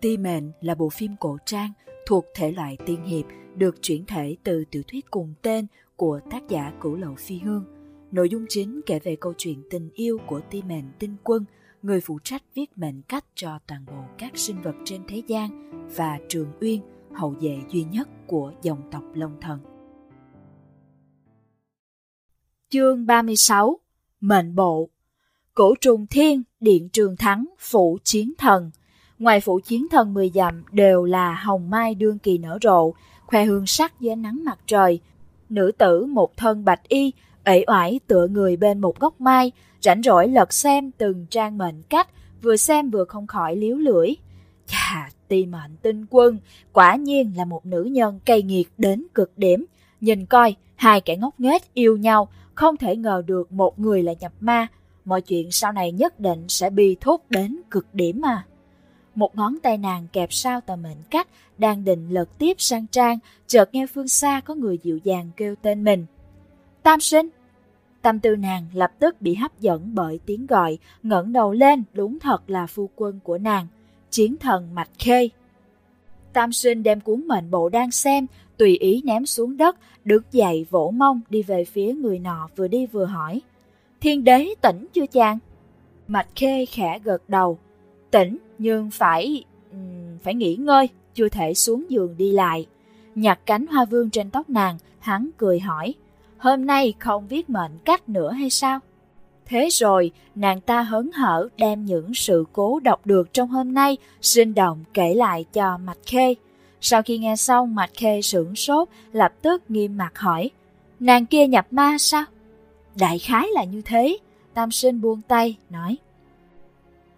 Ti Mệnh là bộ phim cổ trang thuộc thể loại tiên hiệp được chuyển thể từ tiểu thuyết cùng tên của tác giả Cửu Lậu Phi Hương. Nội dung chính kể về câu chuyện tình yêu của Ti Mệnh Tinh Quân, người phụ trách viết mệnh cách cho toàn bộ các sinh vật trên thế gian và Trường Uyên, hậu vệ duy nhất của dòng tộc Long Thần. Chương 36 Mệnh Bộ Cổ trùng thiên, điện trường thắng, phụ chiến thần Ngoài phủ chiến thần mười dặm đều là hồng mai đương kỳ nở rộ, khoe hương sắc dưới nắng mặt trời. Nữ tử một thân bạch y, ể oải tựa người bên một gốc mai, rảnh rỗi lật xem từng trang mệnh cách, vừa xem vừa không khỏi liếu lưỡi. Chà, ti mệnh tinh quân, quả nhiên là một nữ nhân cay nghiệt đến cực điểm. Nhìn coi, hai kẻ ngốc nghếch yêu nhau, không thể ngờ được một người là nhập ma. Mọi chuyện sau này nhất định sẽ bi thúc đến cực điểm mà. Một ngón tay nàng kẹp sau tờ mệnh cách, đang định lật tiếp sang trang, chợt nghe phương xa có người dịu dàng kêu tên mình. Tam sinh! Tâm tư nàng lập tức bị hấp dẫn bởi tiếng gọi, ngẩng đầu lên, đúng thật là phu quân của nàng, chiến thần Mạch Khê. Tam sinh đem cuốn mệnh bộ đang xem, tùy ý ném xuống đất, đứng dậy vỗ mông đi về phía người nọ vừa đi vừa hỏi. Thiên đế tỉnh chưa chàng? Mạch Khê khẽ gật đầu. Tỉnh, nhưng phải phải nghỉ ngơi, chưa thể xuống giường đi lại. Nhặt cánh hoa vương trên tóc nàng, hắn cười hỏi, hôm nay không viết mệnh cách nữa hay sao? Thế rồi, nàng ta hớn hở đem những sự cố đọc được trong hôm nay sinh động kể lại cho Mạch Khê. Sau khi nghe xong, Mạch Khê sửng sốt, lập tức nghiêm mặt hỏi, nàng kia nhập ma sao? Đại khái là như thế, Tam sinh buông tay, nói.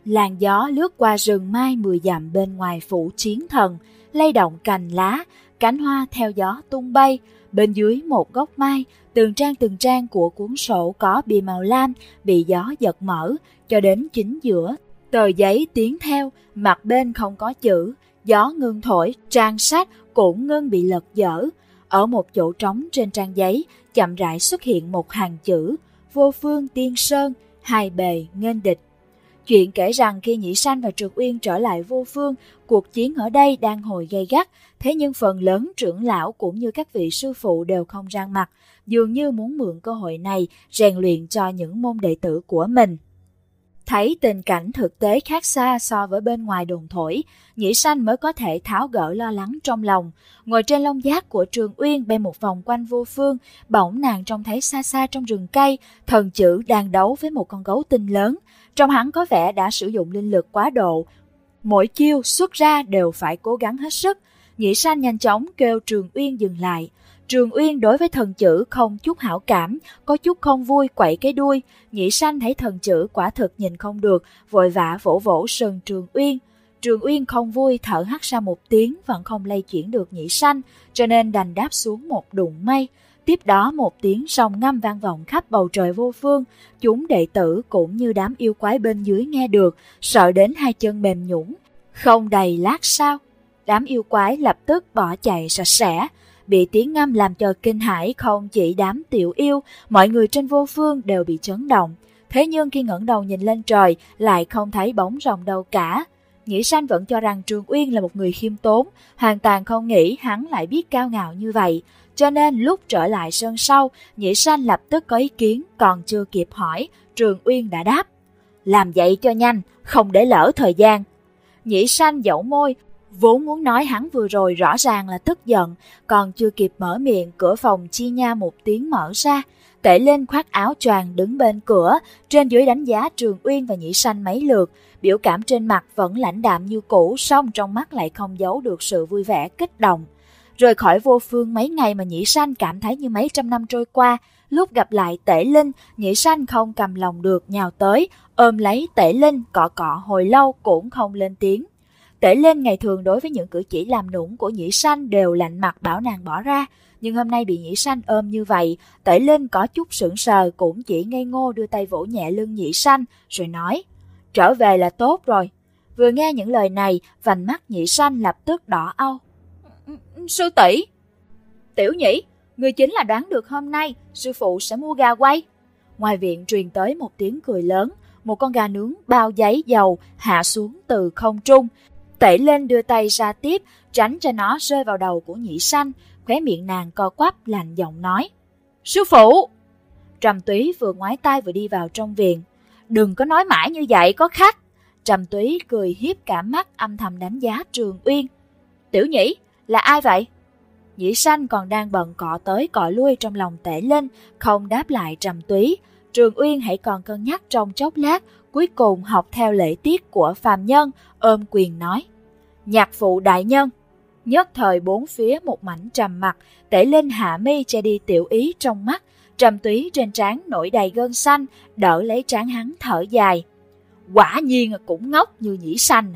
Làn gió lướt qua rừng mai mười dặm bên ngoài phủ chiến thần, lay động cành lá, cánh hoa theo gió tung bay. Bên dưới một gốc mai, từng trang từng trang của cuốn sổ có bìa màu lam bị gió giật mở, cho đến chính giữa. Tờ giấy tiến theo, mặt bên không có chữ, gió ngưng thổi, trang sách cũng ngưng bị lật dở. Ở một chỗ trống trên trang giấy, chậm rãi xuất hiện một hàng chữ, vô phương tiên sơn, hai bề nghênh địch Chuyện kể rằng khi Nhĩ Sanh và Trượt Uyên trở lại vô phương, cuộc chiến ở đây đang hồi gay gắt, thế nhưng phần lớn trưởng lão cũng như các vị sư phụ đều không rang mặt, dường như muốn mượn cơ hội này rèn luyện cho những môn đệ tử của mình. Thấy tình cảnh thực tế khác xa so với bên ngoài đồn thổi, Nhĩ Sanh mới có thể tháo gỡ lo lắng trong lòng. Ngồi trên lông giác của Trường Uyên bay một vòng quanh vô phương, bỗng nàng trông thấy xa xa trong rừng cây, thần chữ đang đấu với một con gấu tinh lớn. Trong hắn có vẻ đã sử dụng linh lực quá độ. Mỗi chiêu xuất ra đều phải cố gắng hết sức. Nhĩ Sanh nhanh chóng kêu Trường Uyên dừng lại. Trường Uyên đối với thần chữ không chút hảo cảm, có chút không vui quậy cái đuôi. Nhĩ Sanh thấy thần chữ quả thực nhìn không được, vội vã vỗ vỗ sừng Trường Uyên. Trường Uyên không vui thở hắt ra một tiếng vẫn không lay chuyển được Nhĩ Sanh, cho nên đành đáp xuống một đụng mây. Tiếp đó một tiếng sông ngâm vang vọng khắp bầu trời vô phương, chúng đệ tử cũng như đám yêu quái bên dưới nghe được, sợ đến hai chân mềm nhũng. Không đầy lát sao đám yêu quái lập tức bỏ chạy sạch sẽ, bị tiếng ngâm làm cho kinh hãi không chỉ đám tiểu yêu, mọi người trên vô phương đều bị chấn động. Thế nhưng khi ngẩng đầu nhìn lên trời, lại không thấy bóng rồng đâu cả. Nghĩ sanh vẫn cho rằng Trường Uyên là một người khiêm tốn, hoàn toàn không nghĩ hắn lại biết cao ngạo như vậy. Cho nên lúc trở lại sân sau, Nhĩ Sanh lập tức có ý kiến, còn chưa kịp hỏi, Trường Uyên đã đáp. Làm vậy cho nhanh, không để lỡ thời gian. Nhĩ Sanh dẫu môi, vốn muốn nói hắn vừa rồi rõ ràng là tức giận, còn chưa kịp mở miệng, cửa phòng chi nha một tiếng mở ra. Tể lên khoác áo choàng đứng bên cửa, trên dưới đánh giá Trường Uyên và Nhĩ Sanh mấy lượt, biểu cảm trên mặt vẫn lãnh đạm như cũ, song trong mắt lại không giấu được sự vui vẻ kích động. Rời khỏi vô phương mấy ngày mà Nhĩ Sanh cảm thấy như mấy trăm năm trôi qua, lúc gặp lại Tể Linh, Nhĩ Sanh không cầm lòng được nhào tới, ôm lấy Tể Linh cọ cọ hồi lâu cũng không lên tiếng. Tể lên ngày thường đối với những cử chỉ làm nũng của Nhĩ Sanh đều lạnh mặt bảo nàng bỏ ra, nhưng hôm nay bị Nhĩ Sanh ôm như vậy, Tể Linh có chút sững sờ cũng chỉ ngây ngô đưa tay vỗ nhẹ lưng Nhĩ Sanh rồi nói, trở về là tốt rồi. Vừa nghe những lời này, vành mắt Nhĩ Sanh lập tức đỏ au Sư tỷ Tiểu nhĩ, người chính là đoán được hôm nay sư phụ sẽ mua gà quay. Ngoài viện truyền tới một tiếng cười lớn, một con gà nướng bao giấy dầu hạ xuống từ không trung. Tẩy lên đưa tay ra tiếp, tránh cho nó rơi vào đầu của nhị sanh, khóe miệng nàng co quắp lạnh giọng nói. Sư phụ! Trầm túy vừa ngoái tay vừa đi vào trong viện. Đừng có nói mãi như vậy, có khách. Trầm túy cười hiếp cả mắt âm thầm đánh giá Trường Uyên. Tiểu nhĩ, là ai vậy? Nhĩ sanh còn đang bận cọ tới cọ lui trong lòng tể lên, không đáp lại trầm túy. Trường Uyên hãy còn cân nhắc trong chốc lát, cuối cùng học theo lễ tiết của phàm nhân, ôm quyền nói. Nhạc phụ đại nhân. Nhất thời bốn phía một mảnh trầm mặt, tể lên hạ mi che đi tiểu ý trong mắt, trầm túy trên trán nổi đầy gân xanh, đỡ lấy trán hắn thở dài. Quả nhiên cũng ngốc như nhĩ xanh.